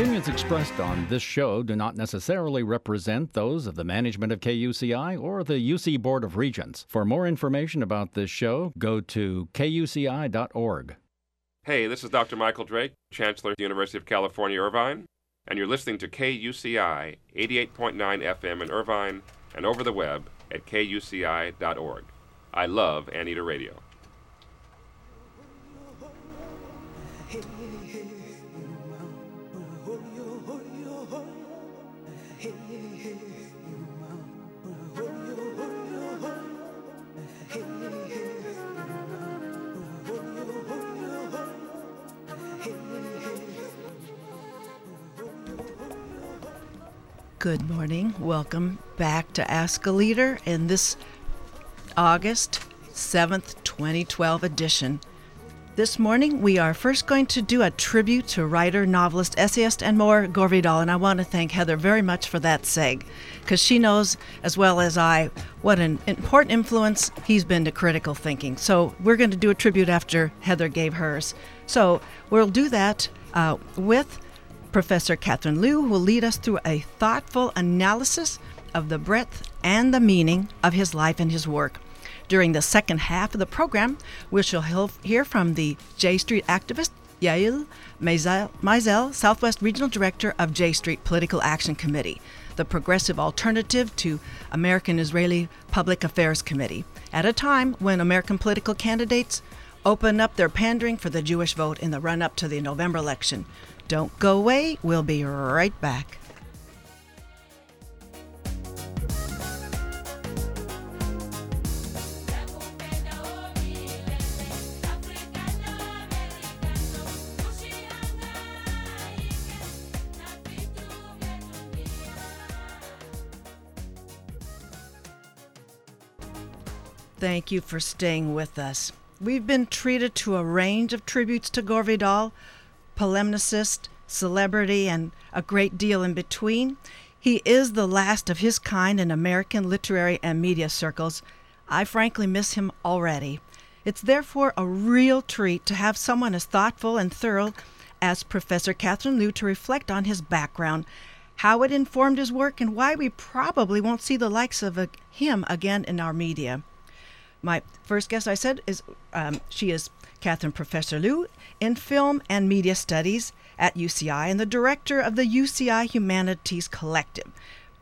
opinions expressed on this show do not necessarily represent those of the management of KUCI or the UC Board of Regents. For more information about this show, go to kuci.org. Hey, this is Dr. Michael Drake, Chancellor of the University of California, Irvine, and you're listening to KUCI 88.9 FM in Irvine and over the web at kuci.org. I love Anita Radio. Good morning. Welcome back to Ask a Leader in this August 7th, 2012 edition. This morning, we are first going to do a tribute to writer, novelist, essayist, and more Gore Vidal, and I want to thank Heather very much for that seg, because she knows as well as I what an important influence he's been to critical thinking. So we're going to do a tribute after Heather gave hers. So we'll do that uh, with Professor Catherine Liu will lead us through a thoughtful analysis of the breadth and the meaning of his life and his work. During the second half of the program, we shall hear from the J Street activist Yael Maizel, Southwest Regional Director of J Street Political Action Committee, the progressive alternative to American Israeli Public Affairs Committee, at a time when American political candidates open up their pandering for the Jewish vote in the run up to the November election. Don't go away. We'll be right back. Thank you for staying with us. We've been treated to a range of tributes to Gore Vidal polemicist, celebrity, and a great deal in between. He is the last of his kind in American literary and media circles. I frankly miss him already. It's therefore a real treat to have someone as thoughtful and thorough as Professor Catherine Liu to reflect on his background, how it informed his work, and why we probably won't see the likes of him again in our media. My first guest, I said, is um, she is Catherine Professor Liu in Film and Media Studies at UCI and the director of the UCI Humanities Collective.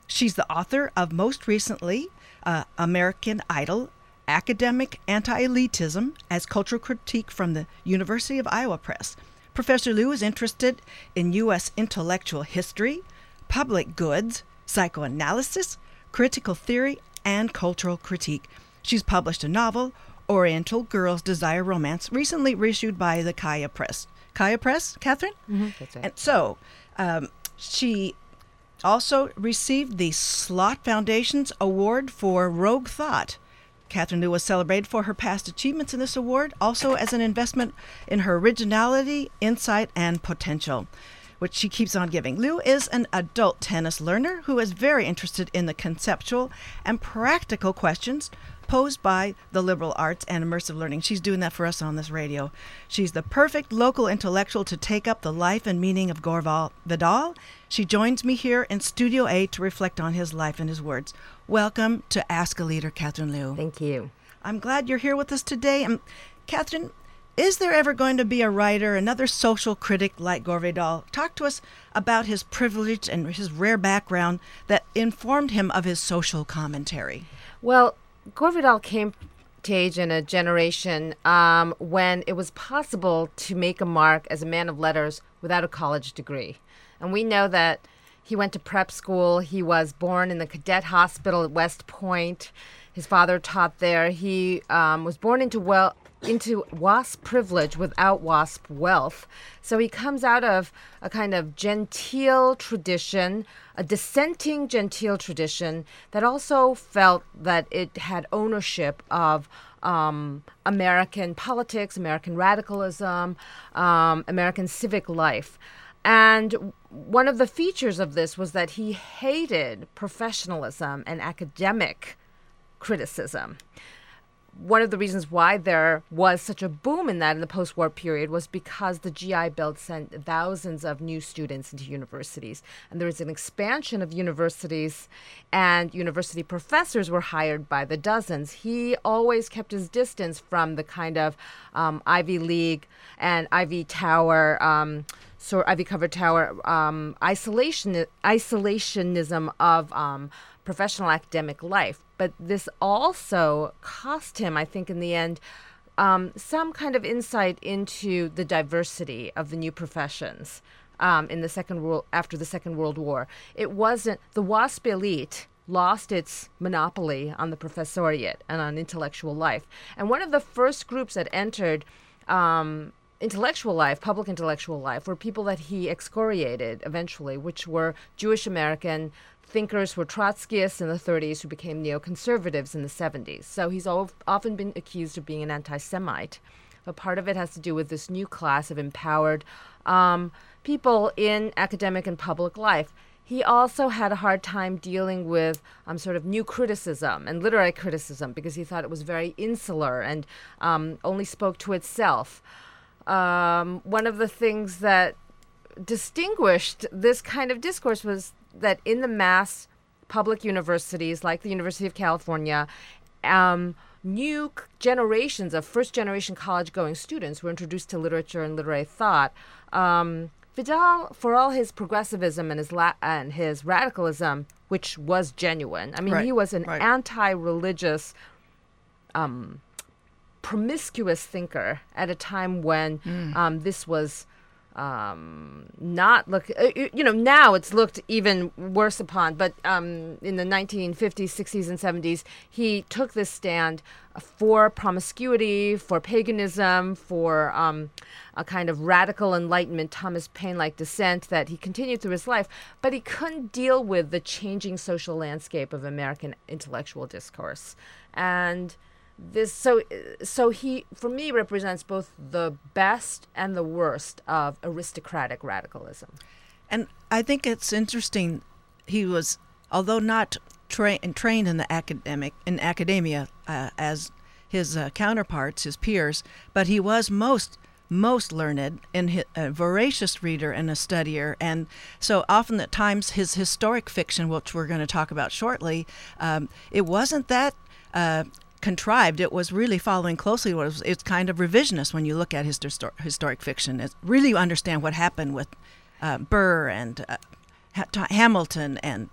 She's the author of most recently uh, American Idyll Academic Anti Elitism as Cultural Critique from the University of Iowa Press. Professor Liu is interested in U.S. intellectual history, public goods, psychoanalysis, critical theory, and cultural critique. She's published a novel, Oriental Girls Desire Romance, recently reissued by the Kaya Press. Kaya Press, Catherine? Mm-hmm. That's right. And so um, she also received the Slought Foundation's award for Rogue Thought. Catherine Liu was celebrated for her past achievements in this award, also as an investment in her originality, insight, and potential, which she keeps on giving. Liu is an adult tennis learner who is very interested in the conceptual and practical questions posed by the liberal arts and immersive learning. She's doing that for us on this radio. She's the perfect local intellectual to take up the life and meaning of Gore Vidal. She joins me here in Studio A to reflect on his life and his words. Welcome to Ask a Leader, Catherine Liu. Thank you. I'm glad you're here with us today. And Catherine, is there ever going to be a writer, another social critic like Gore Vidal? Talk to us about his privilege and his rare background that informed him of his social commentary. Well, Gore came to age in a generation um, when it was possible to make a mark as a man of letters without a college degree. And we know that he went to prep school. He was born in the cadet hospital at West Point. His father taught there. He um, was born into well into WASP privilege without WASP wealth. So he comes out of a kind of genteel tradition, a dissenting genteel tradition that also felt that it had ownership of um, American politics, American radicalism, um, American civic life. And one of the features of this was that he hated professionalism and academic criticism one of the reasons why there was such a boom in that in the post-war period was because the GI Bill sent thousands of new students into universities, and there was an expansion of universities, and university professors were hired by the dozens. He always kept his distance from the kind of um, Ivy League and Ivy Tower. Um, so Ivy Covered Tower um, isolation isolationism of um, professional academic life. But this also cost him, I think, in the end, um, some kind of insight into the diversity of the new professions um, in the second world after the Second World War. It wasn't the WASP elite lost its monopoly on the professoriate and on intellectual life. And one of the first groups that entered um, intellectual life, public intellectual life, were people that he excoriated eventually, which were Jewish American thinkers were Trotskyists in the 30s who became neoconservatives in the 70s. So he's often been accused of being an anti Semite. But part of it has to do with this new class of empowered um, people in academic and public life. He also had a hard time dealing with um, sort of new criticism and literary criticism because he thought it was very insular and um, only spoke to itself. Um, one of the things that distinguished this kind of discourse was that in the mass public universities like the University of California, um, new generations of first generation college going students were introduced to literature and literary thought. Um, Vidal, for all his progressivism and his la- and his radicalism, which was genuine, I mean, right, he was an right. anti-religious, um, promiscuous thinker at a time when Mm. um, this was um, not look. Uh, you know, now it's looked even worse upon. But um, in the 1950s, 60s, and 70s, he took this stand for promiscuity, for paganism, for um, a kind of radical enlightenment, Thomas Paine-like dissent that he continued through his life. But he couldn't deal with the changing social landscape of American intellectual discourse, and this so so he for me represents both the best and the worst of aristocratic radicalism And I think it's interesting. He was, although not tra- trained in the academic in academia uh, as his uh, counterparts, his peers, but he was most most learned and a voracious reader and a studier. And so often at times his historic fiction, which we're going to talk about shortly, um, it wasn't that. Uh, contrived it was really following closely what was it's kind of revisionist when you look at his histor- historic fiction. It really understand what happened with uh, Burr and uh, ha- Hamilton and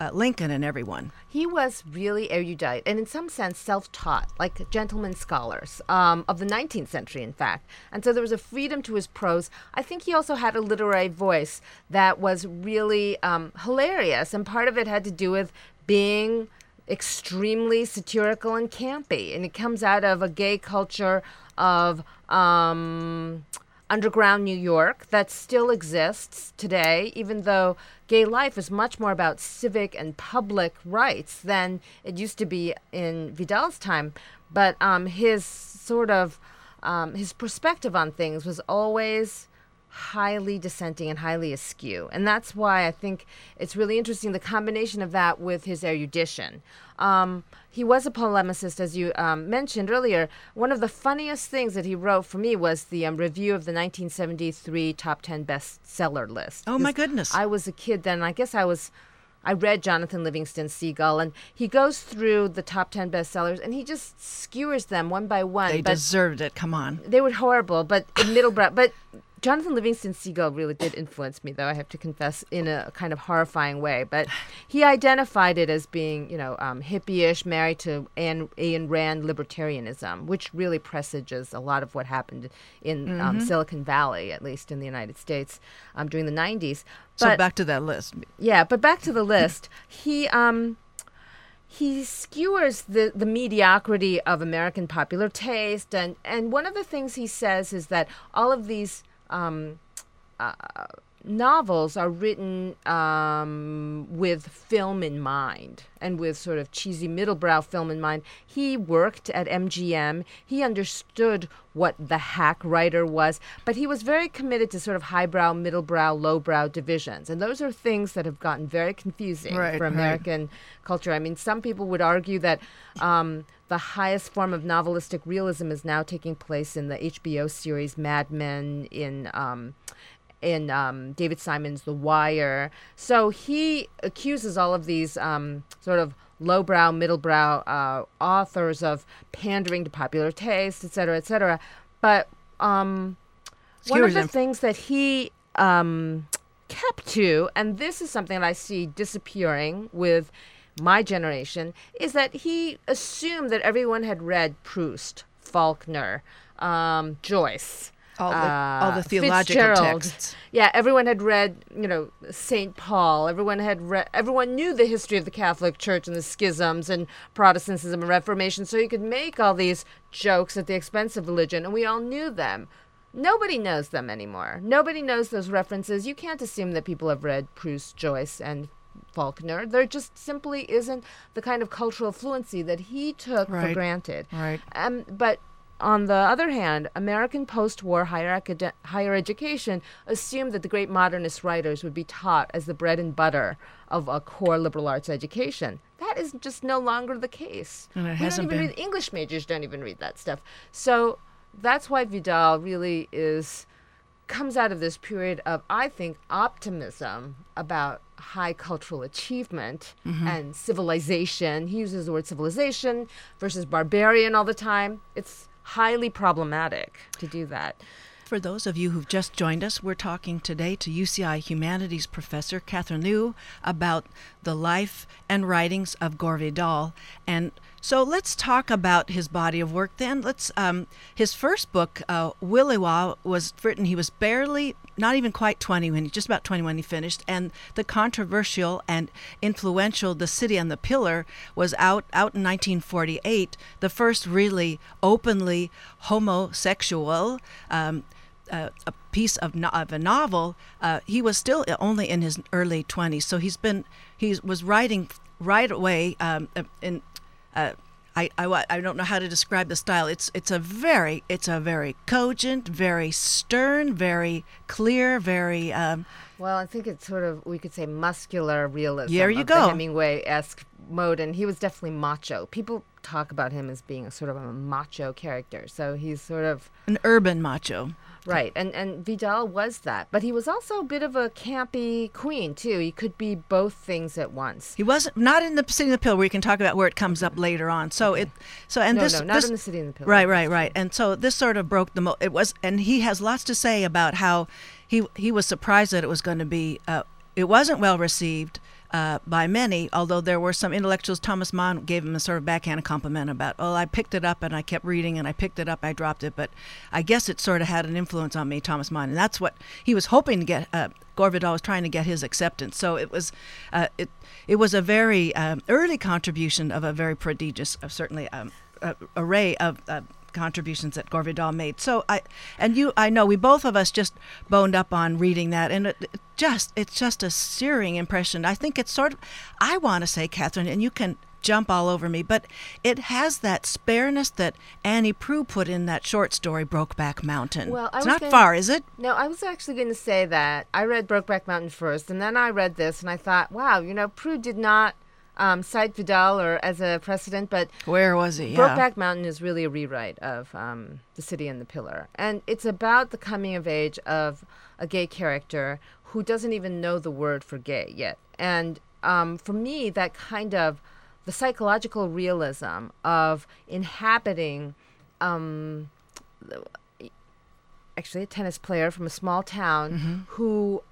uh, Lincoln and everyone. he was really erudite and in some sense self-taught like gentlemen scholars um, of the 19th century in fact. And so there was a freedom to his prose. I think he also had a literary voice that was really um, hilarious. And part of it had to do with being extremely satirical and campy and it comes out of a gay culture of um, underground New York that still exists today, even though gay life is much more about civic and public rights than it used to be in Vidal's time. But um, his sort of um, his perspective on things was always highly dissenting and highly askew. And that's why I think it's really interesting the combination of that with his erudition. Um, he was a polemicist, as you um, mentioned earlier. One of the funniest things that he wrote for me was the um, review of the 1973 top 10 bestseller list. Oh, my goodness. I was a kid then. I guess I was. I read Jonathan Livingston Seagull, and he goes through the top 10 bestsellers and he just skewers them one by one. They but deserved it. Come on. they were horrible, but in Middlebrow. But Jonathan Livingston Seagull really did influence me, though I have to confess, in a kind of horrifying way. But he identified it as being, you know, um, hippie-ish, married to Anne, Ayn Rand libertarianism, which really presages a lot of what happened in um, Silicon Valley, at least in the United States, um, during the '90s. So back to that list. yeah, but back to the list. He um he skewers the, the mediocrity of American popular taste and, and one of the things he says is that all of these um, uh, novels are written um, with film in mind and with sort of cheesy middlebrow film in mind. He worked at MGM. He understood what the hack writer was, but he was very committed to sort of highbrow, middlebrow, lowbrow divisions. And those are things that have gotten very confusing Right, for right. American culture. I mean, some people would argue that um, the highest form of novelistic realism is now taking place in the HBO series Mad Men, in um, in um, David Simon's The Wire. So he accuses all of these um, sort of lowbrow, middlebrow uh, authors of pandering to popular taste, et cetera, et cetera. But um, one of the things that he um, kept to, and this is something that I see disappearing with my generation, is that he assumed that everyone had read Proust, Faulkner, um, Joyce all the uh, all the theological Fitzgerald. texts. Yeah, everyone had read, you know, Saint Paul. Everyone had read. Everyone knew the history of the Catholic Church and the schisms and Protestantism and Reformation, so you could make all these jokes at the expense of religion, and we all knew them. Nobody knows them anymore. Nobody knows those references. You can't assume that people have read Proust, Joyce, and Faulkner. There just simply isn't the kind of cultural fluency that he took right. for granted. Right. Um, but on the other hand, American post war higher, acad- higher education assumed that the great modernist writers would be taught as the bread and butter of a core liberal arts education. That is just no longer the case. We hasn't don't even been. read English majors don't even read that stuff. So that's why Vidal really is comes out of this period of I think optimism about high cultural achievement Mm-hmm. and civilization. He uses the word civilization versus barbarian all the time. It's highly problematic to do that. For those of you who've just joined us, we're talking today to UCI Humanities professor Catherine Liu about the life and writings of Gore Vidal. And so let's talk about his body of work then. Let's um, his first book, uh, Williwaw, was written. He was barely, not even quite 20 when he just about 20 when he finished. And the controversial and influential "The City on the Pillar" was out out in 1948. The first really openly homosexual. Um, uh, a piece of, no- of a novel, uh, he was still only in his early 20s. So he's been he was writing right away um, in. Uh, I, I, I don't know how to describe the style. It's it's a very it's a very cogent, very stern, very clear, very um, Well, I think it's sort of we could say muscular realism. There you go. The Hemingway-esque mode, and he was definitely macho. People talk about him as being a sort of a macho character. So he's sort of an urban macho. Right, and and Vidal was that, but he was also a bit of a campy queen too. He could be both things at once. He wasn't not in the City of the Pill where we can talk about where it comes up later on. So it so and no, this no, not this, in the City in the Pill. Right, right, right. And so this sort of broke the mo- it was and he has lots to say about how he he was surprised that it was going to be uh, it wasn't well received uh, by many, although there were some intellectuals. Thomas Mann gave him a sort of backhand compliment about, oh, I picked it up and I kept reading and I picked it up, I dropped it, but I guess it sort of had an influence on me, Thomas Mann, and that's what he was hoping to get. Uh, Gore Vidal was trying to get his acceptance, so it was, uh, it it was a very um, early contribution of a very prodigious, uh, certainly um, uh, array of. Contributions that Gore Vidal made. So I and you I know we both of us just boned up on reading that and it, it just it's just a searing impression. I think it's sort of I want to say Catherine and you can jump all over me, but it has that spareness that Annie Proulx put in that short story Brokeback Mountain. Well, I it's was not gonna- far, is it? No, I was actually going to say that I read Brokeback Mountain first, and then I read this, and I thought, wow, you know, Proulx did not um, cite Vidal or as a precedent, but Where was he? Yeah. Brokeback Mountain is really a rewrite of um, The City and the Pillar. And it's about the coming of age of a gay character who doesn't even know the word for gay yet. And um, for me, that kind of the psychological realism of inhabiting um, actually a tennis player from a small town who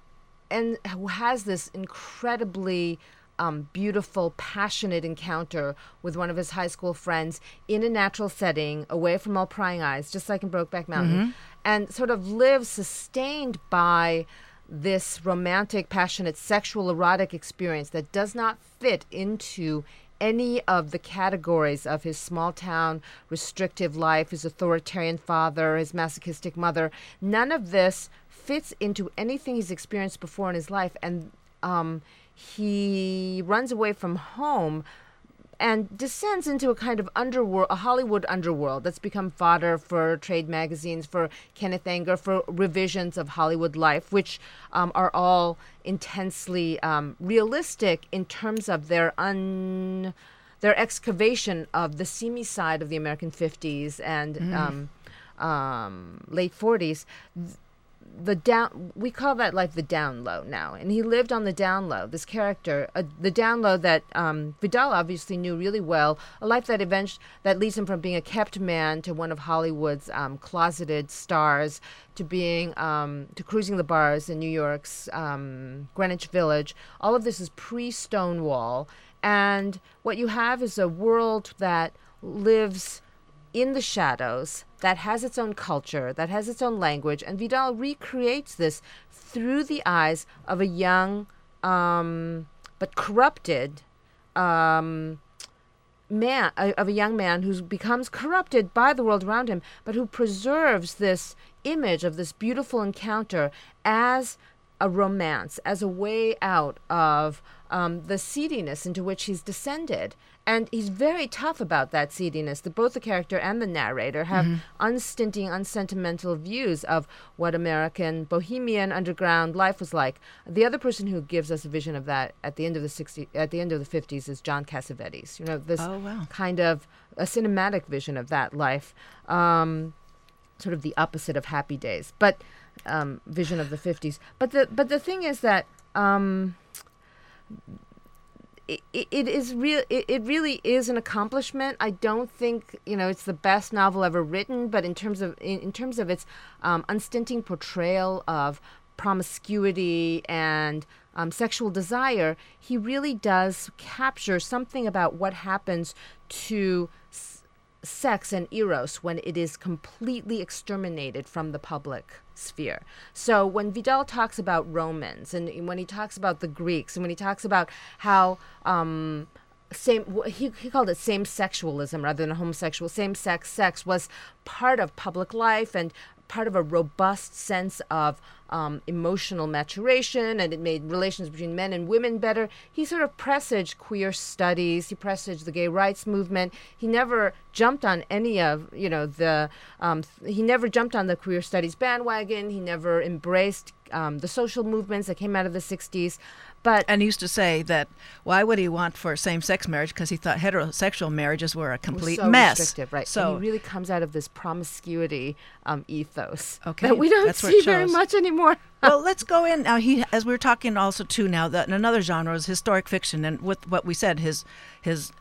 and who has this incredibly um, beautiful, passionate encounter with one of his high school friends in a natural setting, away from all prying eyes, just like in Brokeback Mountain, and sort of lives sustained by this romantic, passionate, sexual, erotic experience that does not fit into any of the categories of his small town restrictive life, his authoritarian father, his masochistic mother. None of this fits into anything he's experienced before in his life. And um, he runs away from home and descends into a kind of underworld, a Hollywood underworld that's become fodder for trade magazines, for Kenneth Anger, for revisions of Hollywood life, which um, are all intensely um, realistic in terms of their un their excavation of the seamy side of the American 50s and um, um, late 40s, th- the down we call that life the down low now. And he lived on the down low this character uh, the down low that um, vidal obviously knew really well a life that eventually that leads him from being a kept man to one of hollywood's um, closeted stars to being um, to cruising the bars in new york's um, greenwich village. All of this is pre-stonewall. And what you have is a world that lives in the shadows that has its own culture, that has its own language, and Vidal recreates this through the eyes of a young um, but corrupted um, man, of a young man who becomes corrupted by the world around him, but who preserves this image of this beautiful encounter as a romance, as a way out of um, the seediness into which he's descended. And he's very tough about that seediness. That both the character and the narrator have Mm-hmm. unstinting, unsentimental views of what American bohemian underground life was like. The other person who gives us a vision of that at the end of the 60s, at the end of the 50s, is John Cassavetes. You know, this Oh, wow. kind of a cinematic vision of that life. Um, sort of the opposite of Happy Days, but um, vision of the fifties. But the but the thing is that um, it, it is real. It, it really is an accomplishment. I don't think you know it's the best novel ever written, but in terms of in, in terms of its um, unstinting portrayal of promiscuity and um, sexual desire, he really does capture something about what happens to sex and eros when it is completely exterminated from the public sphere. So when Vidal talks about Romans and when he talks about the Greeks and when he talks about how um, same he, he called it same sexualism rather than homosexual same sex sex was part of public life and part of a robust sense of um, emotional maturation and it made relations between men and women better. He sort of presaged queer studies. He presaged the gay rights movement. He never jumped on any of you know the um, he never jumped on the queer studies bandwagon. He never embraced um, the social movements that came out of the '60s. But And he used to say that why would he want for same-sex marriage? Because he thought heterosexual marriages were a complete so mess. restrictive, right? So and he really comes out of this promiscuity um, ethos Okay, that we don't that's where it see very much anymore. well, let's go in now. He, as we were talking also too now that another genre is historic fiction, and with what we said, his his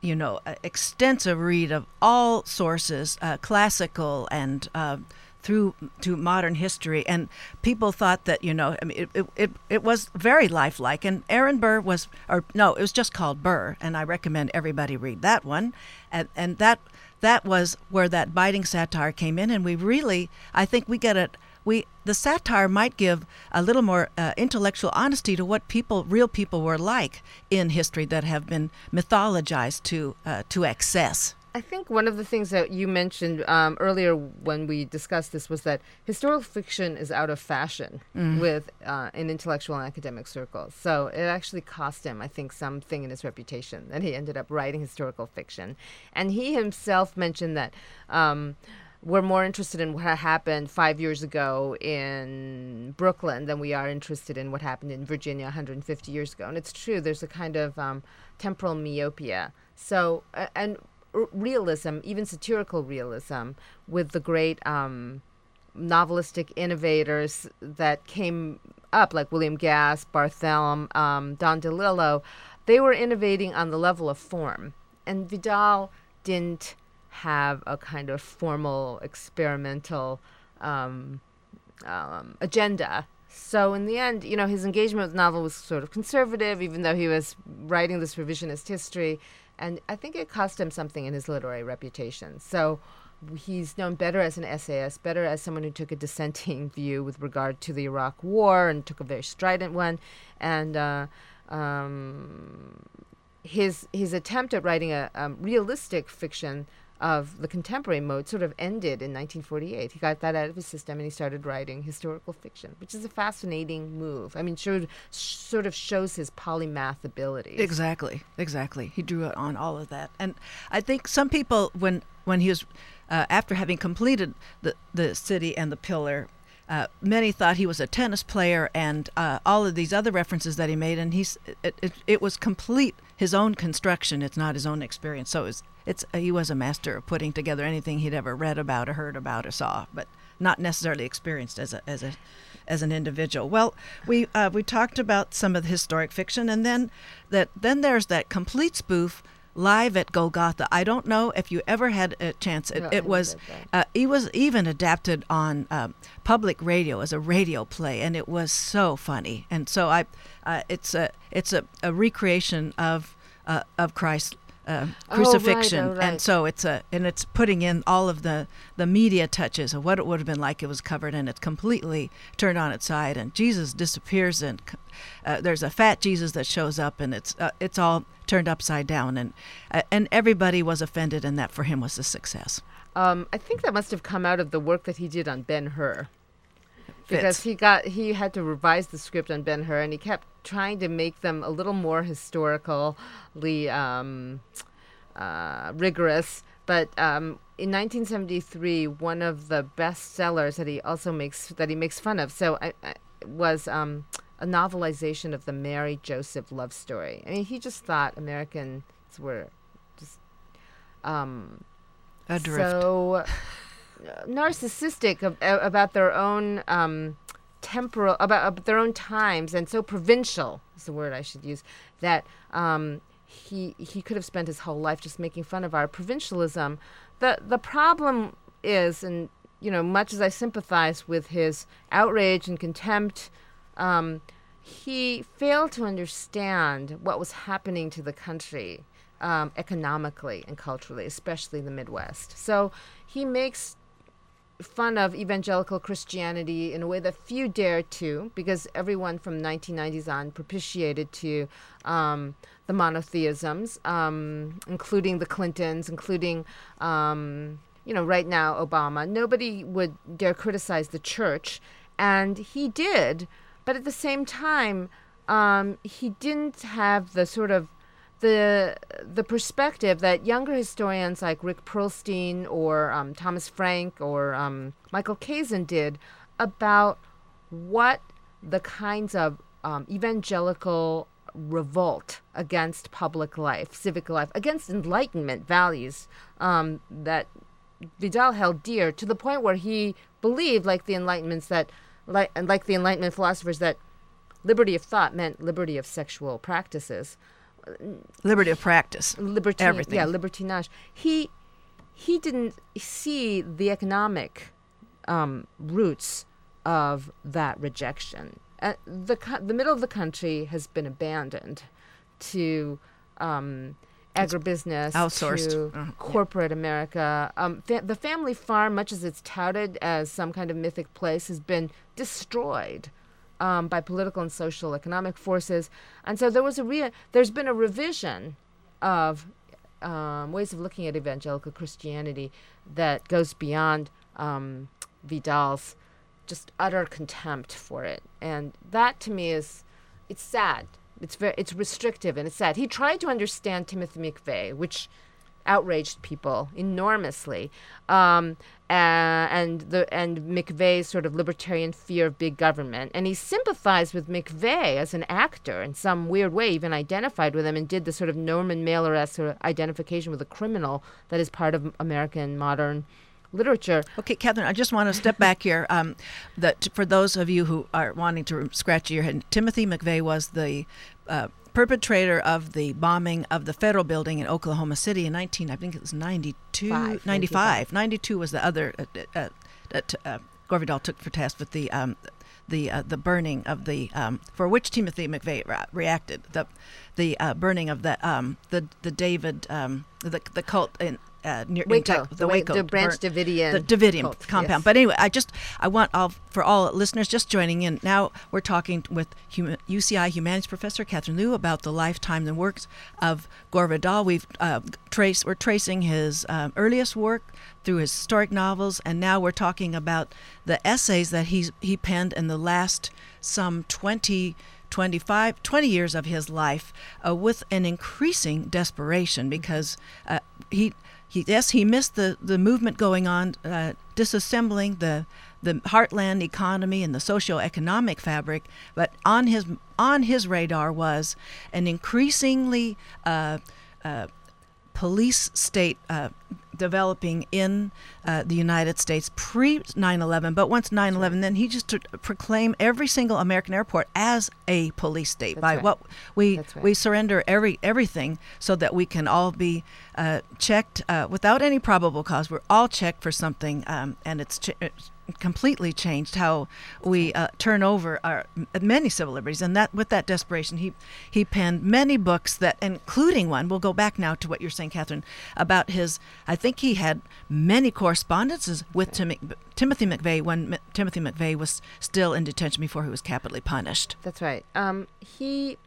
you know extensive read of all sources, uh, classical and. Uh, through to modern history, and people thought that you know, I mean, it, it, it, was very lifelike. And Aaron Burr was, or no, it was just called Burr, and I recommend everybody read that one. And and that that was where that biting satire came in, and we really, I think we get it we the satire might give a little more uh, intellectual honesty to what people real people were like in history that have been mythologized to uh, to excess I think one of the things that you mentioned um, earlier when we discussed this was that historical fiction is out of fashion with uh, in intellectual and academic circles. So it actually cost him, I think, something in his reputation that he ended up writing historical fiction. And he himself mentioned that. Um, we're more interested in what happened five years ago in Brooklyn than we are interested in what happened in Virginia 150 years ago. And it's true, there's a kind of um, temporal myopia. So, uh, and realism, even satirical realism, with the great um, novelistic innovators that came up, like William Gass, Barthelme, um, Don DeLillo, they were innovating on the level of form. And Vidal didn't have a kind of formal experimental um, um, agenda. So in the end, you know, his engagement with the novel was sort of conservative, even though he was writing this revisionist history, and I think it cost him something in his literary reputation. So he's known better as an essayist, better as someone who took a dissenting view with regard to the Iraq War and took a very strident one, and. Uh, um, his his attempt at writing a um, realistic fiction of the contemporary mode sort of ended in 1948. He got that out of his system and he started writing historical fiction, which is a fascinating move. I mean, sure, sort of shows his polymath ability. Exactly, exactly. He drew on all of that, and I think some people, when when he was uh, after having completed the the city and the pillar, uh, many thought he was a tennis player, and uh, all of these other references that he made, and he's it, it, it, was complete his own construction. It's not his own experience. So it's it's he was a master of putting together anything he'd ever read about or heard about or saw, but not necessarily experienced as a as a as an individual. Well, we uh, we talked about some of the historic fiction, and then that then there's that complete spoof live at Golgotha. I don't know if you ever had a chance. It, No, it was uh, it was even adapted on um, public radio as a radio play, and it was so funny. And so I, uh, it's a it's a, a recreation of uh, of Christ's uh, Oh, crucifixion, right, oh, right. and so it's a and it's putting in all of the the media touches of what it would have been like it was covered, and it's completely turned on its side, and Jesus disappears, and uh, there's a fat Jesus that shows up, and it's uh, it's all turned upside down, and uh, and everybody was offended, and that for him was a success. Um, I think that must have come out of the work that he did on Ben Hur. Because he got he had to revise the script on Ben Hur, and he kept trying to make them a little more historically um, uh, rigorous. But um, in 1973, one of the best sellers that he also makes that he makes fun of, so I, I, was um, a novelization of the Mary Joseph love story. I mean, he just thought Americans were just um, Adrift. so narcissistic ab- a- about their own um, temporal about, about their own times and so provincial is the word I should use that um, he he could have spent his whole life just making fun of our provincialism. The the problem is, and you know, much as I sympathize with his outrage and contempt, um, he failed to understand what was happening to the country um, economically and culturally, especially the Midwest. So he makes fun of evangelical Christianity in a way that few dare to, because everyone from 1990s on propitiated to um, the monotheisms, um, including the Clintons, including, um, you know, right now Obama. Nobody would dare criticize the church, and he did, but at the same time, um, he didn't have the sort of the the perspective that younger historians like Rick Perlstein or um, Thomas Frank or um, Michael Kazin did about what the kinds of um, evangelical revolt against public life, civic life, against Enlightenment values um, that Vidal held dear to the point where he believed, like the Enlightenments, that like like the Enlightenment philosophers, that liberty of thought meant liberty of sexual practices liberty of practice. libertine, Everything. yeah, libertinage. He he didn't see the economic um, roots of that rejection. Uh, the the middle of the country has been abandoned to um, agribusiness, outsourced. to Uh, yeah. corporate America. Um, fa- the family farm, much as it's touted as some kind of mythic place, has been destroyed um, by political and social economic forces. And so there was a rea- there's been a revision of um, ways of looking at evangelical Christianity that goes beyond um, Vidal's just utter contempt for it. And that to me is it's sad. It's very it's restrictive and it's sad. He tried to understand Timothy McVeigh, which outraged people enormously, um, uh, and the and McVeigh's sort of libertarian fear of big government, and he sympathized with McVeigh as an actor in some weird way, even identified with him, and did the sort of Norman Mailer-esque sort of identification with a criminal that is part of American modern literature. Okay, Catherine, I just want to step back here. Um, that for those of you who are wanting to scratch your head, Timothy McVeigh was the uh, perpetrator of the bombing of the federal building in Oklahoma City in 19, I think it was 92, Five, 95. 92 was the other uh, uh, that uh, Gore Vidal took for task with the um, the uh, the burning of the um, for which Timothy McVeigh ra- reacted the the uh, burning of the um, the the David um, the the cult in uh, near Waco, the Waco the Branch Davidian the Davidian cult, compound. yes. But anyway, I just I want all for all listeners just joining in. Now we're talking with UCI humanities professor Catherine Liu about the lifetime and works of Gore Vidal. We've uh, traced we're tracing his um, earliest work through his historic novels, and now we're talking about the essays that he's he penned in the last some 20 25 20 years of his life uh, with an increasing desperation because uh, he he yes he missed the the movement going on uh, disassembling the the heartland economy and the socio-economic fabric, but on his on his radar was an increasingly uh, uh, police state uh, developing in uh, the United States pre 9 11. But once 9 11, then he just to proclaim every single American airport as a police state That's by right. what we right. we surrender every everything so that we can all be uh, checked uh, without any probable cause. We're all checked for something, um, and it's. Ch- it's completely changed how we uh, turn over our many civil liberties and that with that desperation he he penned many books that including one we'll go back now to what you're saying Catherine about his I think he had many correspondences with Tim, Timothy McVeigh when M- Timothy McVeigh was still in detention before he was capitally punished That's right. Um, he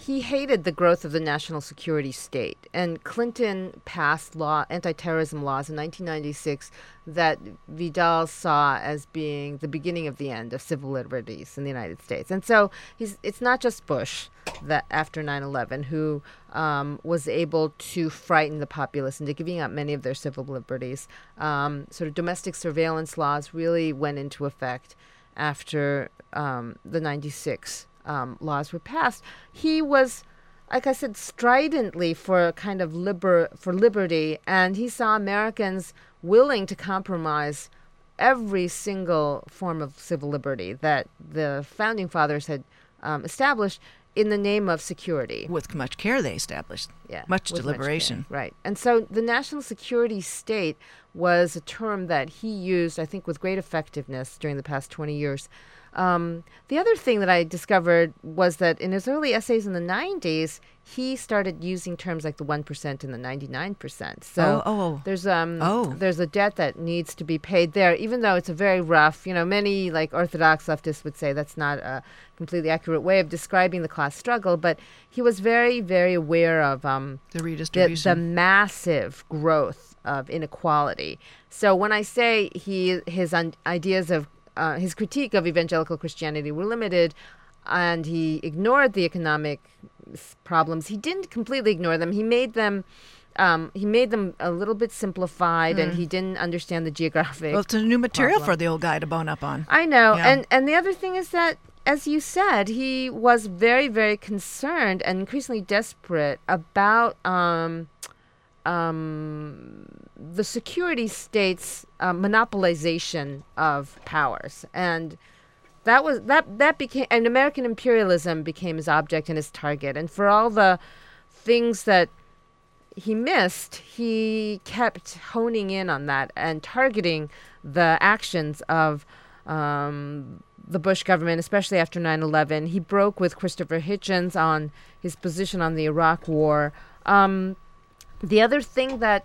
he hated the growth of the national security state, and Clinton passed law anti-terrorism laws in 1996 that Vidal saw as being the beginning of the end of civil liberties in the United States. And so it's not just Bush that after 9/11 who um, was able to frighten the populace into giving up many of their civil liberties. Um, sort of domestic surveillance laws really went into effect after um, the 96 um, laws were passed. He was, like I said, stridently for a kind of liber- for liberty, and he saw Americans willing to compromise every single form of civil liberty that the founding fathers had um, established in the name of security with much care they established yeah, much deliberation care, right. And so the national security state was a term that he used, I think, with great effectiveness during the past 20 years. Um, the other thing that I discovered was that in his early essays in the 90s, he started using terms like the 1% and the 99%. So Oh, oh, oh. there's um Oh. there's a debt that needs to be paid there, even though it's a very rough, you know, many like orthodox leftists would say that's not a completely accurate way of describing the class struggle, but he was very, very aware of um, the the, redistribution the massive growth of inequality. So when I say he his un- ideas of uh, his critique of evangelical Christianity were limited, and he ignored the economic problems, he didn't completely ignore them. He made them. Um, he made them a little bit simplified, and he didn't understand the geographic. well it's a new material problem. for the old guy to bone up on I know, Yeah. and and the other thing is that, as you said, he was very very concerned and increasingly desperate about um, um, the security state's uh, monopolization of powers, and that was that that became and American imperialism became his object and his target, and for all the things that he missed, he kept honing in on that and targeting the actions of um, the Bush government, especially after 9 11. He broke with Christopher Hitchens on his position on the Iraq War. Um, the other thing that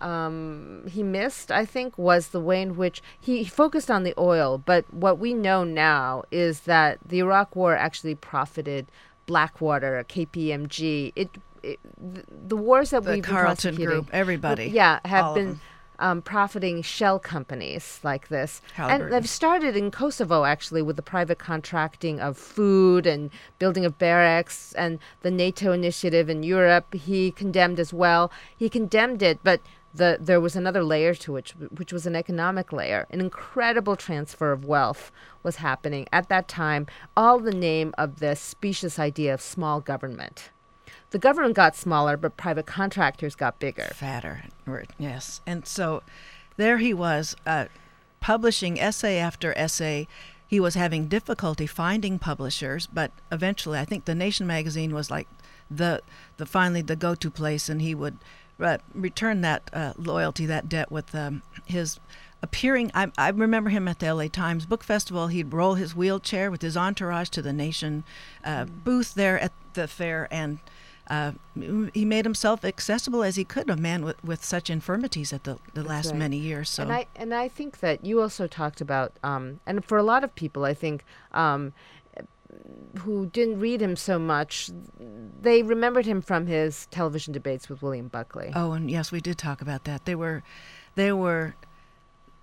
um, he missed, I think, was the way in which he, focused on the oil. But what we know now is that the Iraq War actually profited Blackwater, KPMG. It, it th- the wars that the we've been Carlton prosecuting, group everybody yeah, have been. Um, profiting shell companies like this. And they've started in Kosovo, actually, with the private contracting of food and building of barracks and the NATO initiative in Europe. He condemned as well. He condemned it, but the, there was another layer to it, which was an economic layer. An incredible transfer of wealth was happening at that time, all the name of this specious idea of small government. The government got smaller, but private contractors got bigger. fatter. Yes. And so there he was uh, publishing essay after essay. He was having difficulty finding publishers, but eventually, I think the Nation magazine was like the the finally the go-to place, and he would uh, return that uh, loyalty, that debt with um, his appearing. I, I remember him at the LA Times Book Festival. He'd roll his wheelchair with his entourage to the Nation uh, booth there at the fair, and uh, he made himself accessible as he could, a man with, with such infirmities at the, the last right. many years. So And I and I think that you also talked about, um, and for a lot of people, I think, um, who didn't read him so much, they remembered him from his television debates with William Buckley. Oh, and yes, we did talk about that. They were, they were,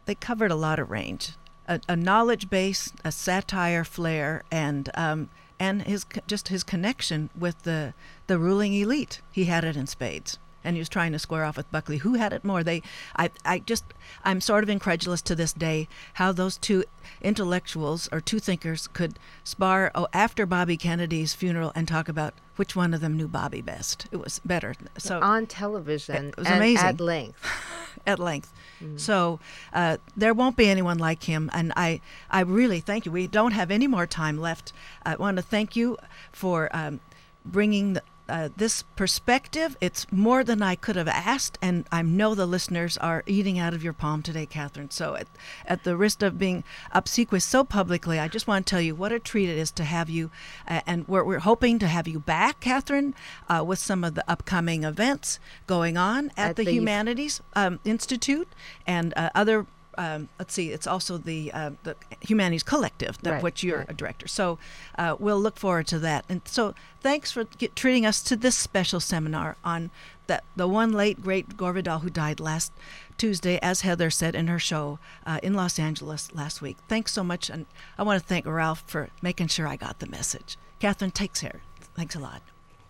they covered a lot of range, a, a knowledge base, a satire flair, and um, and his just his connection with the the ruling elite. He had it in spades. And he was trying to square off with Buckley. Who had it more? They, I, I just, I'm sort of incredulous to this day how those two intellectuals or two thinkers could spar oh, after Bobby Kennedy's funeral and talk about which one of them knew Bobby best. It was better. So on television, it was amazing at length. at length. Mm. So uh, there won't be anyone like him, and I, I really thank you. We don't have any more time left. I want to thank you for um, bringing the, uh, this perspective. It's more than I could have asked, and I know the listeners are eating out of your palm today, Catherine. So, at, at the risk of being obsequious so publicly, I just want to tell you what a treat it is to have you, uh, and we're, we're hoping to have you back, Catherine, uh, with some of the upcoming events going on at, At the, the- Humanities um, Institute and uh, other. Um, let's see, it's also the uh, the Humanities Collective, that Right, which you're right. a director. So uh, we'll look forward to that. And so thanks for get, treating us to this special seminar on that the one late great Gore Vidal who died last Tuesday, as Heather said in her show uh, in Los Angeles last week. Thanks so much, and I want to thank Ralph for making sure I got the message. Catherine takes care. Thanks a lot.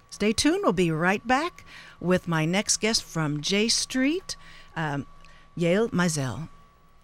Stay tuned. We'll be right back with my next guest from J Street, um, Yael Maizel.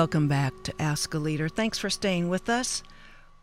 Welcome back to Ask a Leader. Thanks for staying with us.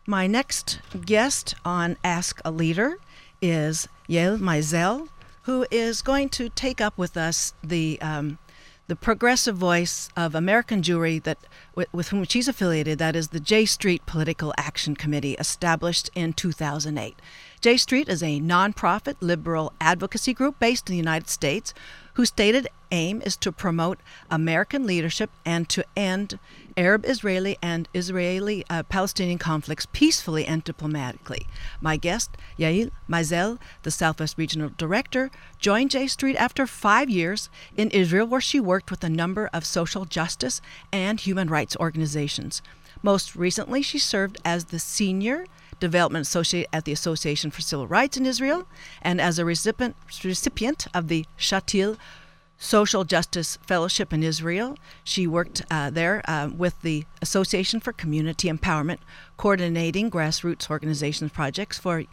My next guest on Ask a Leader is Yael Maizel, who is going to take up with us the um, the progressive voice of American Jewry that with, with whom she's affiliated. That is the J Street Political Action Committee, established in 2008. J Street is a nonprofit liberal advocacy group based in the United States whose stated aim is to promote American leadership and to end Arab Israeli and Israeli uh, Palestinian conflicts peacefully and diplomatically. My guest, Yael Maizel, the Southwest Regional Director, joined J Street after five years in Israel, where she worked with a number of social justice and human rights organizations. Most recently, she served as the Senior Development Associate at the Association for Civil Rights in Israel and as a recipient, recipient of the Shatil Social Justice Fellowship in Israel. She worked uh, there uh, with the Association for Community Empowerment, coordinating grassroots organizations projects for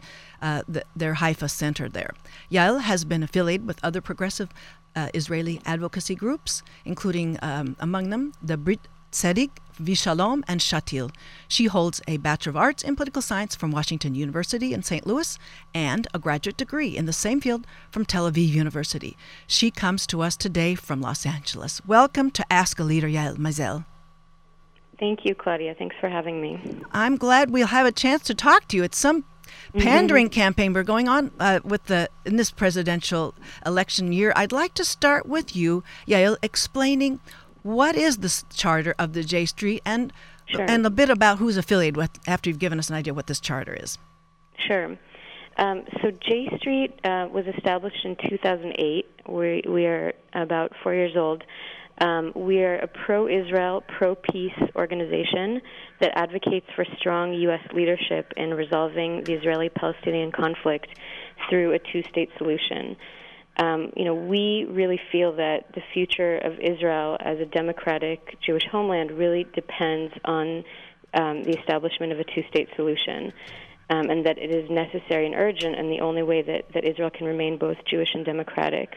uh, the, their Haifa center there. Yael has been affiliated with other progressive uh, Israeli advocacy groups, including um, among them the Brit Tzedek, v'Shalom, and Shatil. She holds a Bachelor of Arts in Political Science from Washington University in St. Louis and a graduate degree in the same field from Tel Aviv University. She comes to us today from Los Angeles. Welcome to Ask a Leader, Yael Maizel. Thank you, Claudia. Thanks for having me. I'm glad we'll have a chance to talk to you. It's some pandering campaign we're going on uh, with the in this presidential election year. I'd like to start with you, Yael, explaining what is the charter of the J Street and Sure. and a bit about who's affiliated with. After you've given us an idea what this charter is. Sure. Um, so J Street uh, was established in 2008. We, we are about four years old. Um, we are a pro-Israel, pro-peace organization that advocates for strong U.S. leadership in resolving the Israeli-Palestinian conflict through a two-state solution. Um, you know, we really feel that the future of Israel as a democratic Jewish homeland really depends on um, the establishment of a two-state solution um, and that it is necessary and urgent, and the only way that, that Israel can remain both Jewish and democratic.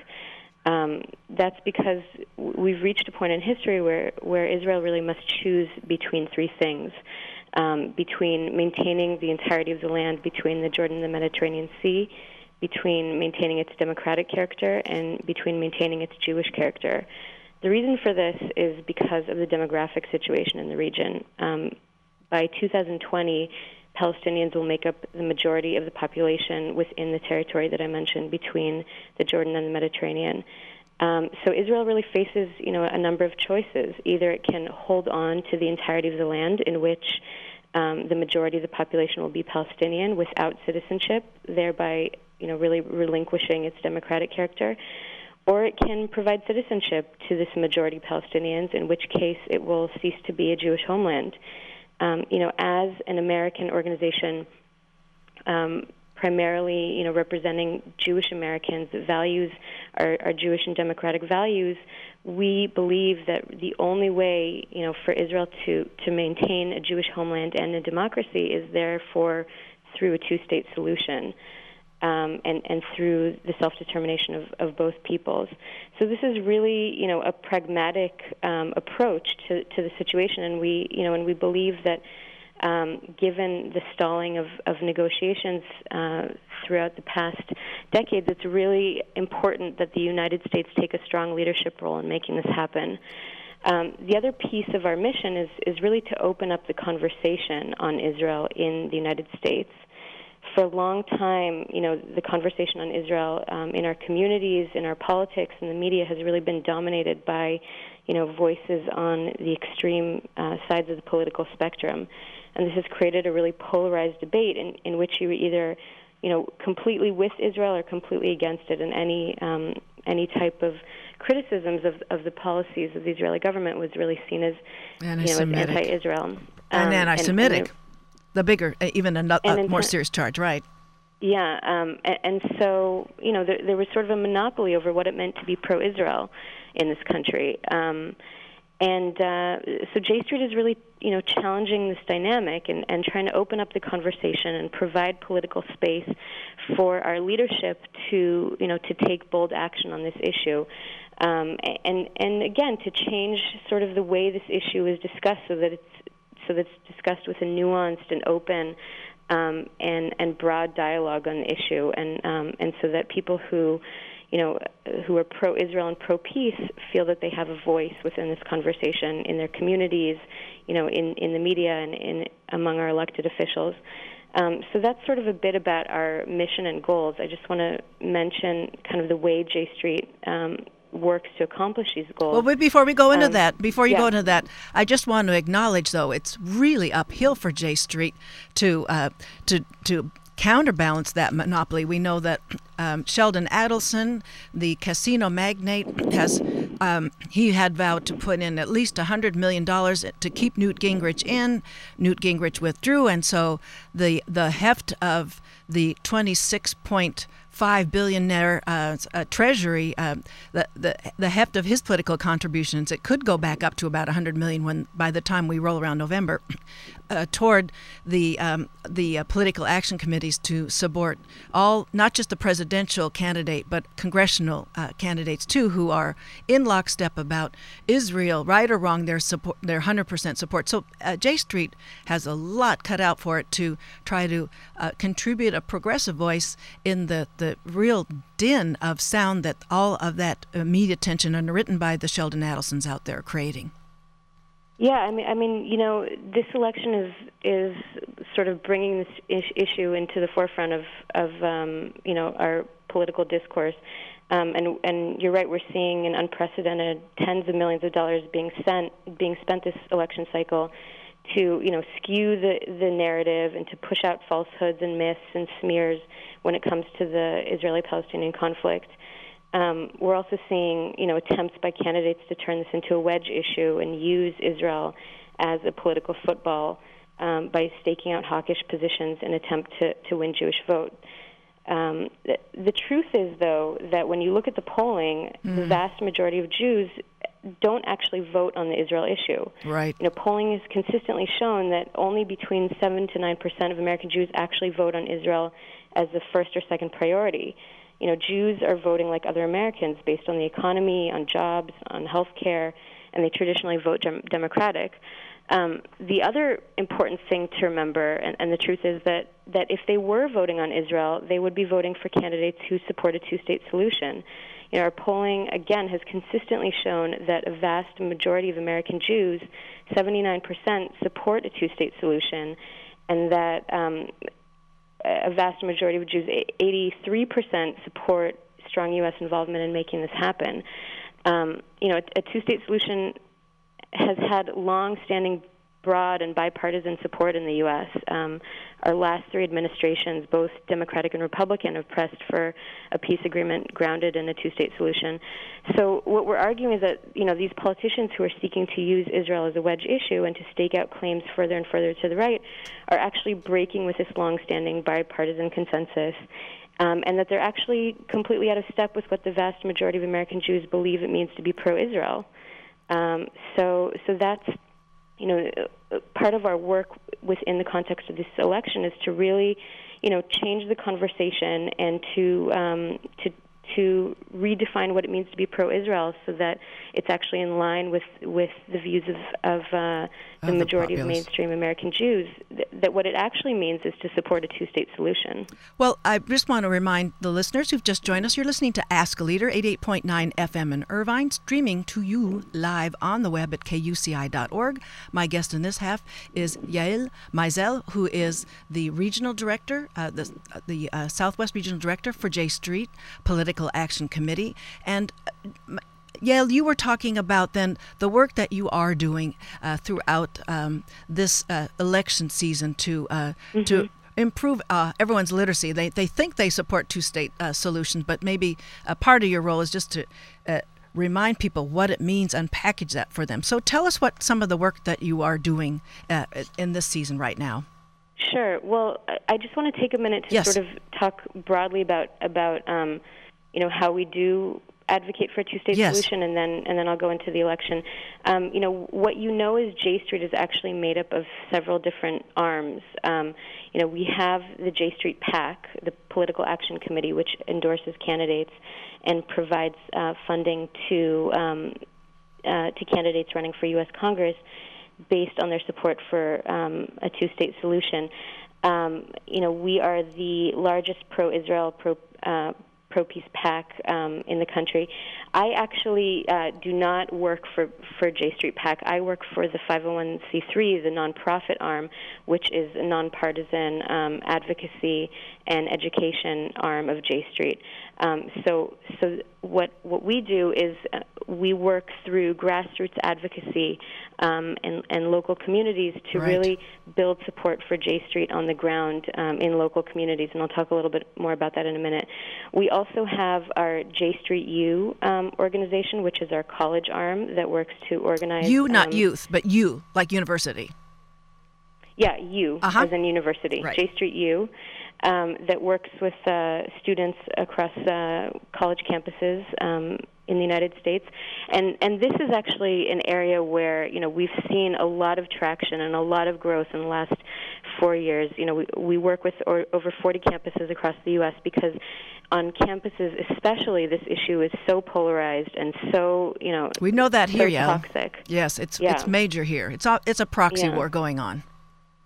Um, that's because we've reached a point in history where, where Israel really must choose between three things um, between maintaining the entirety of the land between the Jordan and the Mediterranean Sea, between maintaining its democratic character, and between maintaining its Jewish character. The reason for this is because of the demographic situation in the region. Um, by 2020, Palestinians will make up the majority of the population within the territory that I mentioned between the Jordan and the Mediterranean. Um, so Israel really faces, you know, a number of choices. Either it can hold on to the entirety of the land, in which um, the majority of the population will be Palestinian without citizenship, thereby, you know, really relinquishing its democratic character, or it can provide citizenship to this majority Palestinians, in which case it will cease to be a Jewish homeland. Um, you know, as an American organization, um, primarily, you know, representing Jewish Americans, values our, are Jewish and democratic values. We believe that the only way, you know, for Israel to to maintain a Jewish homeland and a democracy is therefore through a two-state solution. Um, and, and through the self-determination of, of both peoples. So this is really, you know, a pragmatic um, approach to, to the situation, and we, you know, and we believe that um, given the stalling of, of negotiations uh, throughout the past decades, it's really important that the United States take a strong leadership role in making this happen. Um, the other piece of our mission is, is really to open up the conversation on Israel in the United States. For a long time, you know, the conversation on Israel um, in our communities, in our politics, and the media has really been dominated by, you know, voices on the extreme uh, sides of the political spectrum. And this has created a really polarized debate in, in which you were either you know completely with Israel or completely against it, and any um, any type of criticisms of, of the policies of the Israeli government was really seen as you know as anti-Israel. Um, and anti-Semitic. And, and the bigger, uh, even a, a more serious charge, right? Yeah, um, and, and so you know there, there was sort of a monopoly over what it meant to be pro-Israel in this country. Um, and uh, so J Street is really, you know, challenging this dynamic and, and trying to open up the conversation and provide political space for our leadership to, you know, to take bold action on this issue. Um, and and again, to change sort of the way this issue is discussed, so that it's so that it's discussed with a nuanced and open um, and and broad dialogue on the issue, and um, and so that people who you know, who are pro-Israel and pro-peace feel that they have a voice within this conversation in their communities, you know, in, in the media and in among our elected officials. Um, so that's sort of a bit about our mission and goals. I just want to mention kind of the way J Street um, works to accomplish these goals. Well, before we go into um, that, before you yeah. go into that, I just want to acknowledge, though, it's really uphill for J Street to uh, to to counterbalance that monopoly. We know that um, Sheldon Adelson, the casino magnate, has um, he had vowed to put in at least hundred million dollars to keep Newt Gingrich in. Newt Gingrich withdrew, and so the the heft of the twenty six point five billionaire uh, uh, treasury, uh, the, the the heft of his political contributions, it could go back up to about 100 million when by the time we roll around November, uh, toward the um, the uh, political action committees to support all, not just the presidential candidate, but congressional uh, candidates too, who are in lockstep about Israel, right or wrong, their support, their 100% support. So J Street has a lot cut out for it to try to contribute a progressive voice in the, the the real din of sound that all of that media attention underwritten by the Sheldon Adelsons out there creating. Yeah, I mean, I mean, you know, this election is is sort of bringing this is- issue into the forefront of of um, you know our political discourse, um, and and you're right, we're seeing an unprecedented tens of millions of dollars being sent being spent this election cycle to you know skew the the narrative and to push out falsehoods and myths and smears when it comes to the Israeli-Palestinian conflict. Um, we're also seeing, you know, attempts by candidates to turn this into a wedge issue and use Israel as a political football um, by staking out hawkish positions in attempt to, to win Jewish vote. Um, the, the, truth is, though, that when you look at the polling, mm. the vast majority of Jews don't actually vote on the Israel issue. Right. You know, polling has consistently shown that only between seven to nine percent of American Jews actually vote on Israel as the first or second priority. You know, Jews are voting like other Americans based on the economy, on jobs, on health care, and they traditionally vote dem- Democratic. Um, the other important thing to remember, and, and the truth is that, that if they were voting on Israel, they would be voting for candidates who support a two state solution. You know, our polling, again, has consistently shown that a vast majority of American Jews, 79%, support a two state solution, and that um, a vast majority of Jews, 83%, support strong U.S. involvement in making this happen. Um, you know, a, a two-state solution has had long-standing broad and bipartisan support in the U.S. Um, our last three administrations, both Democratic and Republican, have pressed for a peace agreement grounded in a two-state solution. So what we're arguing is that you know these politicians who are seeking to use Israel as a wedge issue and to stake out claims further and further to the right are actually breaking with this long-standing bipartisan consensus. Um, and that they're actually completely out of step with what the vast majority of American Jews believe it means to be pro-Israel. Um, so, so that's you know, part of our work within the context of this election is to really, you know, change the conversation and to um, to to redefine what it means to be pro-Israel, so that it's actually in line with with the views of of uh, the of majority the of mainstream American Jews. Th- that what it actually means is to support a two-state solution. Well, I just want to remind the listeners who've just joined us, you're listening to Ask a Leader, 88.9 FM in Irvine, streaming to you live on the web at kuci.org. My guest in this half is Yael Maizel, who is the regional director, uh, the, the uh, Southwest Regional Director for J Street Political Action Committee. And Yael, you were talking about then the work that you are doing uh, throughout um, this uh, election season to uh, Mm-hmm. to improve uh, everyone's literacy. They they think they support two state uh, solutions, but maybe a part of your role is just to uh, remind people what it means and package that for them. So tell us what some of the work that you are doing uh, in this season right now. Sure. Well, I- I just want to take a minute to Yes. sort of talk broadly about about um, you know how we do advocate for a two-state Yes. solution, and then and then I'll go into the election. Um, you know what you know is J Street is actually made up of several different arms. Um, you know we have the J Street PAC, the Political Action Committee, which endorses candidates and provides uh, funding to um, uh, to candidates running for U.S. Congress based on their support for um, a two-state solution. Um, you know, we are the largest pro-Israel, pro uh, pro-peace PAC um, in the country. I actually uh, do not work for for J Street PAC. I work for the 501c3, the nonprofit arm, which is a nonpartisan um, advocacy and education arm of J Street. Um, so, so what what we do is uh, we work through grassroots advocacy um, and, and local communities to Right. really build support for J Street on the ground um, in local communities, and I'll talk a little bit more about that in a minute. We also have our J Street U um, organization, which is our college arm that works to organize. You, not um, youth, but you, like university. Yeah, U Uh-huh. as in university. Right. J Street U. Um, that works with uh, students across uh, college campuses um, in the United States, and and this is actually an area where you know we've seen a lot of traction and a lot of growth in the last four years. You know, we we work with or, over 40 campuses across the U.S. because on campuses, especially, this issue is so polarized and so you know We know that so here, yeah. toxic. Yes, it's Yeah. it's major here. It's a, it's a proxy Yeah. war going on.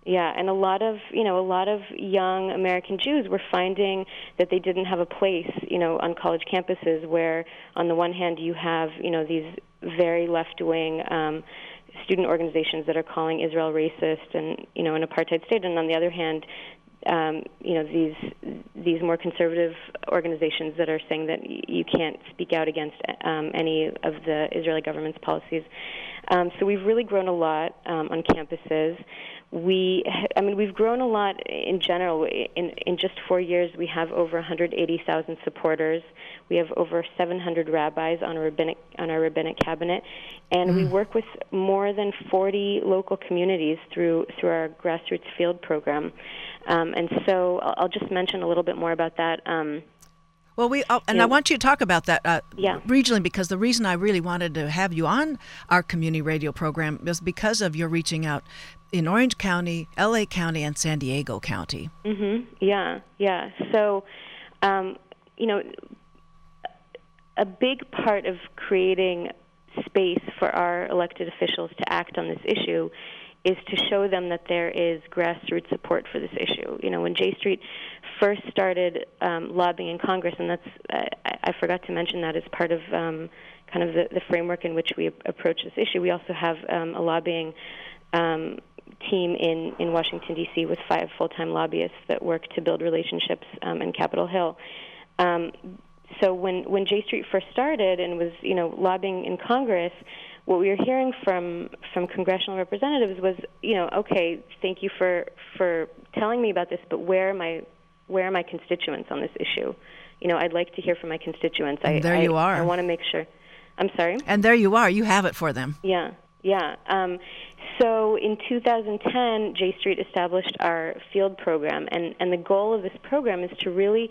Yeah, and a lot of you know a lot of young American Jews were finding that they didn't have a place, you know, on college campuses where, on the one hand, you have you know these very left-wing um, student organizations that are calling Israel racist and you know an apartheid state, and on the other hand, um, you know these these more conservative organizations that are saying that you can't speak out against um, any of the Israeli government's policies. Um, so we've really grown a lot um, on campuses. We, I mean, we've grown a lot in general. In in just four years, we have over 180,000 supporters. We have over 700 rabbis on our rabbinic on our rabbinic cabinet, and we work with more than 40 local communities through through our grassroots field program. Um, and so I'll, I'll just mention a little bit more about that. Um, Well, we oh, and Yeah. I want you to talk about that uh, Yeah. regionally because the reason I really wanted to have you on our community radio program was because of your reaching out in Orange County, L.A. County, and San Diego County. hmm Yeah, yeah. So, um, you know, a big part of creating space for our elected officials to act on this issue is to show them that there is grassroots support for this issue. You know, when J Street first started um, lobbying in Congress, and that's I, I forgot to mention that as part of um, kind of the, the framework in which we approach this issue. We also have um, a lobbying um, team in, in Washington, D.C., with five full time lobbyists that work to build relationships um, in Capitol Hill. Um, so when when J Street first started and was you know lobbying in Congress, what we were hearing from from congressional representatives was you know okay, thank you for for telling me about this, but where are my where are my constituents on this issue? You know, I'd like to hear from my constituents. And I, there I, you are. I want to make sure. I'm sorry. And there you are. You have it for them. Yeah, yeah. Um, so in 2010, J Street established our field program, and, and the goal of this program is to really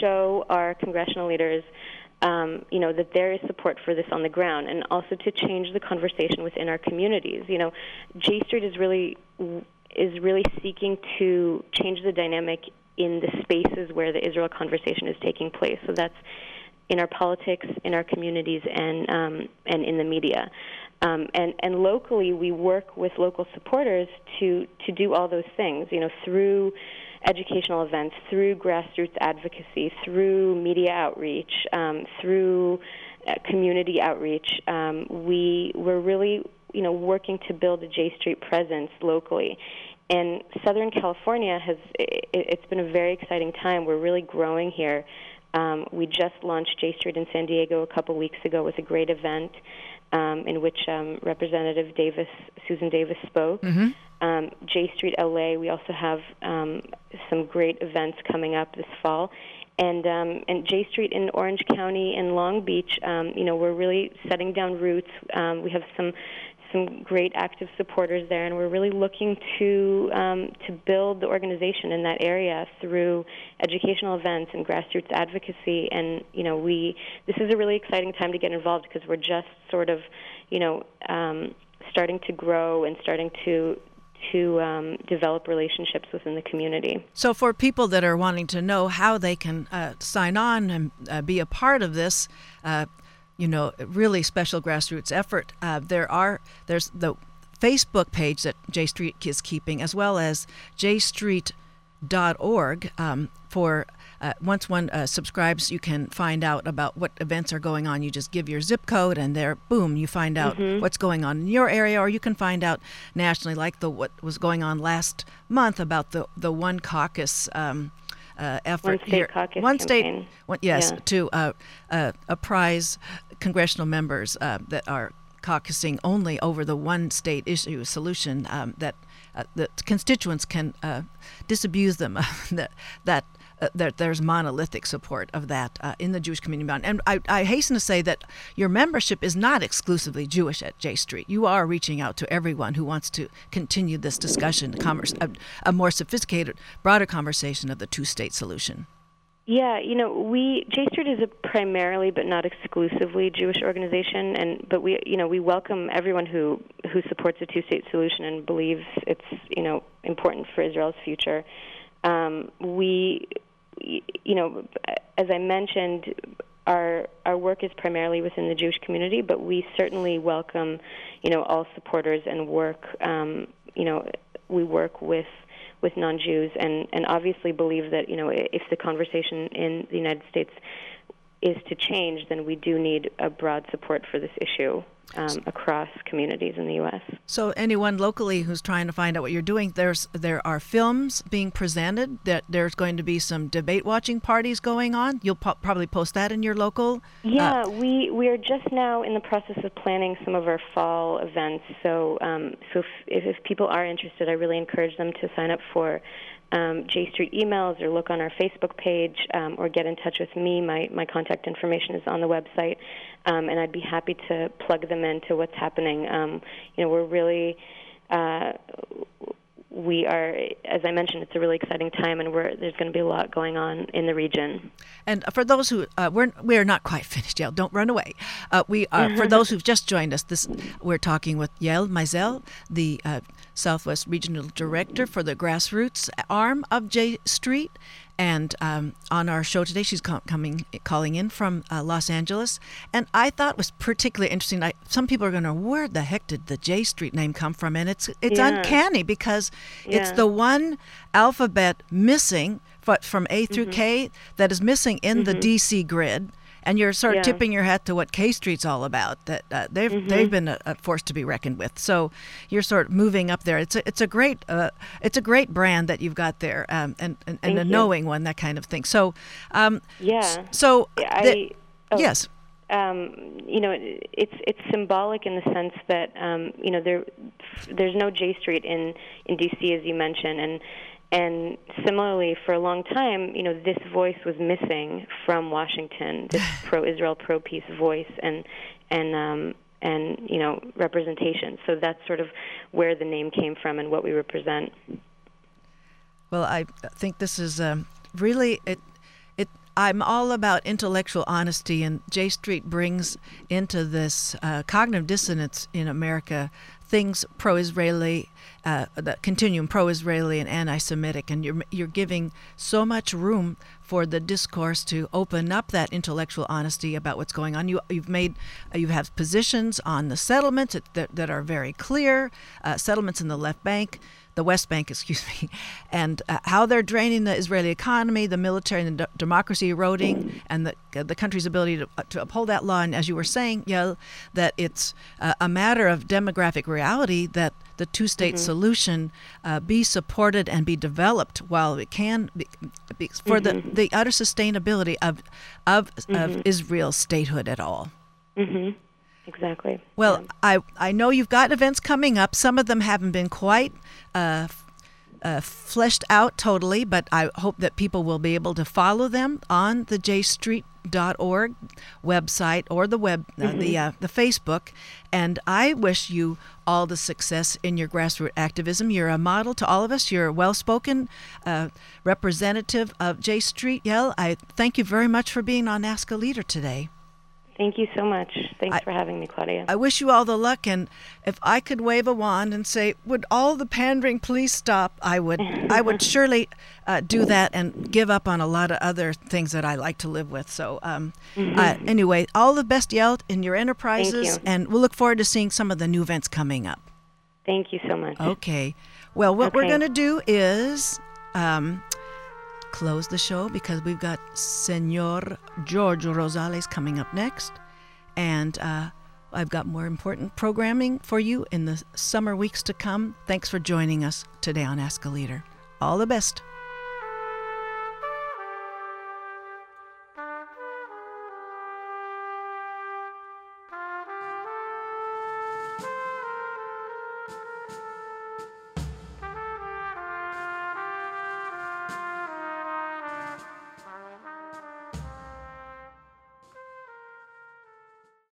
show our congressional leaders, um, you know, that there is support for this on the ground, and also to change the conversation within our communities. You know, J Street is really is really seeking to change the dynamic in the spaces where the Israel conversation is taking place. So that's in our politics, in our communities, and um, and in the media. Um, and and locally, we work with local supporters to to do all those things. You know, through educational events, through grassroots advocacy, through media outreach, um, through uh, community outreach. Um, we we're really you know working to build a J Street presence locally. And Southern California has it, it's been a very exciting time. We're really growing here. Um, we just launched J Street in San Diego a couple weeks ago with a great event um, in which um, Representative Davis, Susan Davis spoke. Mm-hmm. Um, J Street LA, we also have um, some great events coming up this fall. And um, and J Street in Orange County and Long Beach, um, you know, we're really setting down roots. Um, we have some some great active supporters there, and we're really looking to um, to build the organization in that area through educational events and grassroots advocacy. And you know, we this is a really exciting time to get involved because we're just sort of, you know, um, starting to grow and starting to to um, develop relationships within the community. So, for people that are wanting to know how they can uh, sign on and uh, be a part of this, uh, you know, really special grassroots effort. Uh, there are there's the Facebook page that J Street is keeping, as well as jstreet.org um, for. Uh, once one uh, subscribes, you can find out about what events are going on. You just give your zip code, and there, boom, you find out Mm-hmm. what's going on in your area, or you can find out nationally, like the what was going on last month about the the one caucus um, uh, effort One state here. caucus one state, campaign. one, yes, Yeah. to uh, uh, apprise congressional members uh, that are caucusing only over the one state issue solution um, that uh, the constituents can uh, disabuse them that that. Uh, that there's monolithic support of that uh, in the Jewish community. And I, I hasten to say that your membership is not exclusively Jewish at J Street. You are reaching out to everyone who wants to continue this discussion, converse, a, a more sophisticated, broader conversation of the two state solution. Yeah, you know, we J Street is a primarily but not exclusively Jewish organization, and but we, you know, we welcome everyone who who supports a two-state solution and believes it's, you know, important for Israel's future. Um, we, you know, as I mentioned, our our work is primarily within the Jewish community, but we certainly welcome, you know, all supporters and work. Um, you know, we work with with non-Jews, and and obviously believe that you know if the conversation in the United States is to change, then we do need a broad support for this issue um, across communities in the U.S. So anyone locally who's trying to find out what you're doing, there's there are films being presented. That there's going to be some debate watching parties going on. You'll po- probably post that in your local. Yeah, uh, we we are just now in the process of planning some of our fall events. So um, so if, if people are interested, I really encourage them to sign up for um, J Street emails or look on our Facebook page um, or get in touch with me. My my contact information is on the website, um, and I'd be happy to plug them into what's happening. Um, you know, we're really. Uh, we are, as I mentioned, it's a really exciting time, and we're, there's going to be a lot going on in the region. And for those who uh, we're we're not quite finished, Yael. Don't run away. Uh, we are for those who've just joined us. This we're talking with Yael Maizel, the uh, Southwest Regional Director for the grassroots arm of J Street. And um, on our show today, she's com- coming, calling in from uh, Los Angeles. And I thought was particularly interesting. I, some people are going to, where the heck did the J Street name come from? And it's it's Yeah. uncanny because it's the one alphabet missing from A through Mm-hmm. K that is missing in the DC grid. And you're sort of Yeah. tipping your hat to what K Street's all about. That uh, they've Mm-hmm. they've been a, a force to be reckoned with. So you're sort of moving up there. It's a it's a great uh, it's a great brand that you've got there, um, and and, and a you. knowing one that kind of thing. So, um, Yeah. so I the- oh, yes, um, you know, it- it's it's symbolic in the sense that um, you know there there's no J Street in in DC as you mentioned, and and similarly for a long time, you know, this voice was missing from Washington, this pro-Israel, pro-peace voice, and and um, and you know representation. So that's sort of where the name came from and what we represent. Well, I think this is um, really it. It. I'm all about intellectual honesty, and J Street brings into this uh, cognitive dissonance in America things pro-Israeli, uh, the continuum pro-Israeli and anti-Semitic, and you're you're giving so much room for the discourse to open up that intellectual honesty about what's going on. You you've made uh, you have positions on the settlements that, that, that are very clear, uh, settlements in the left bank the West Bank, excuse me, and uh, how they're draining the Israeli economy, the military and the d- democracy eroding, and the, uh, the country's ability to, uh, to uphold that law. And as you were saying, Yael, that it's uh, a matter of demographic reality that the two-state solution uh, be supported and be developed while it can be, be for the, the utter sustainability of of, of Israel's statehood at all. hmm Exactly. Well, I I know you've got events coming up. Some of them haven't been quite uh, uh, fleshed out totally, but I hope that people will be able to follow them on the jstreet.org website or the web uh, the uh, the Facebook. And I wish you all the success in your grassroots activism. You're a model to all of us. You're a well-spoken uh, representative of J Street. Yell. I thank you very much for being on Ask a Leader today. Thank you so much. Thanks I- for having me, Claudia. I wish you all the luck, and if I could wave a wand and say, "Would all the pandering please stop?" I would. I would surely uh, do that and give up on a lot of other things that I like to live with. So, um, uh, anyway, all the best, Yelt, in your enterprises, you. and we'll look forward to seeing some of the new events coming up. Thank you so much. Okay. Well, what we're going to do is um, close the show because we've got Senor George Rosales coming up next. And uh, I've got more important programming for you in the summer weeks to come. Thanks for joining us today on Ask a Leader. All the best.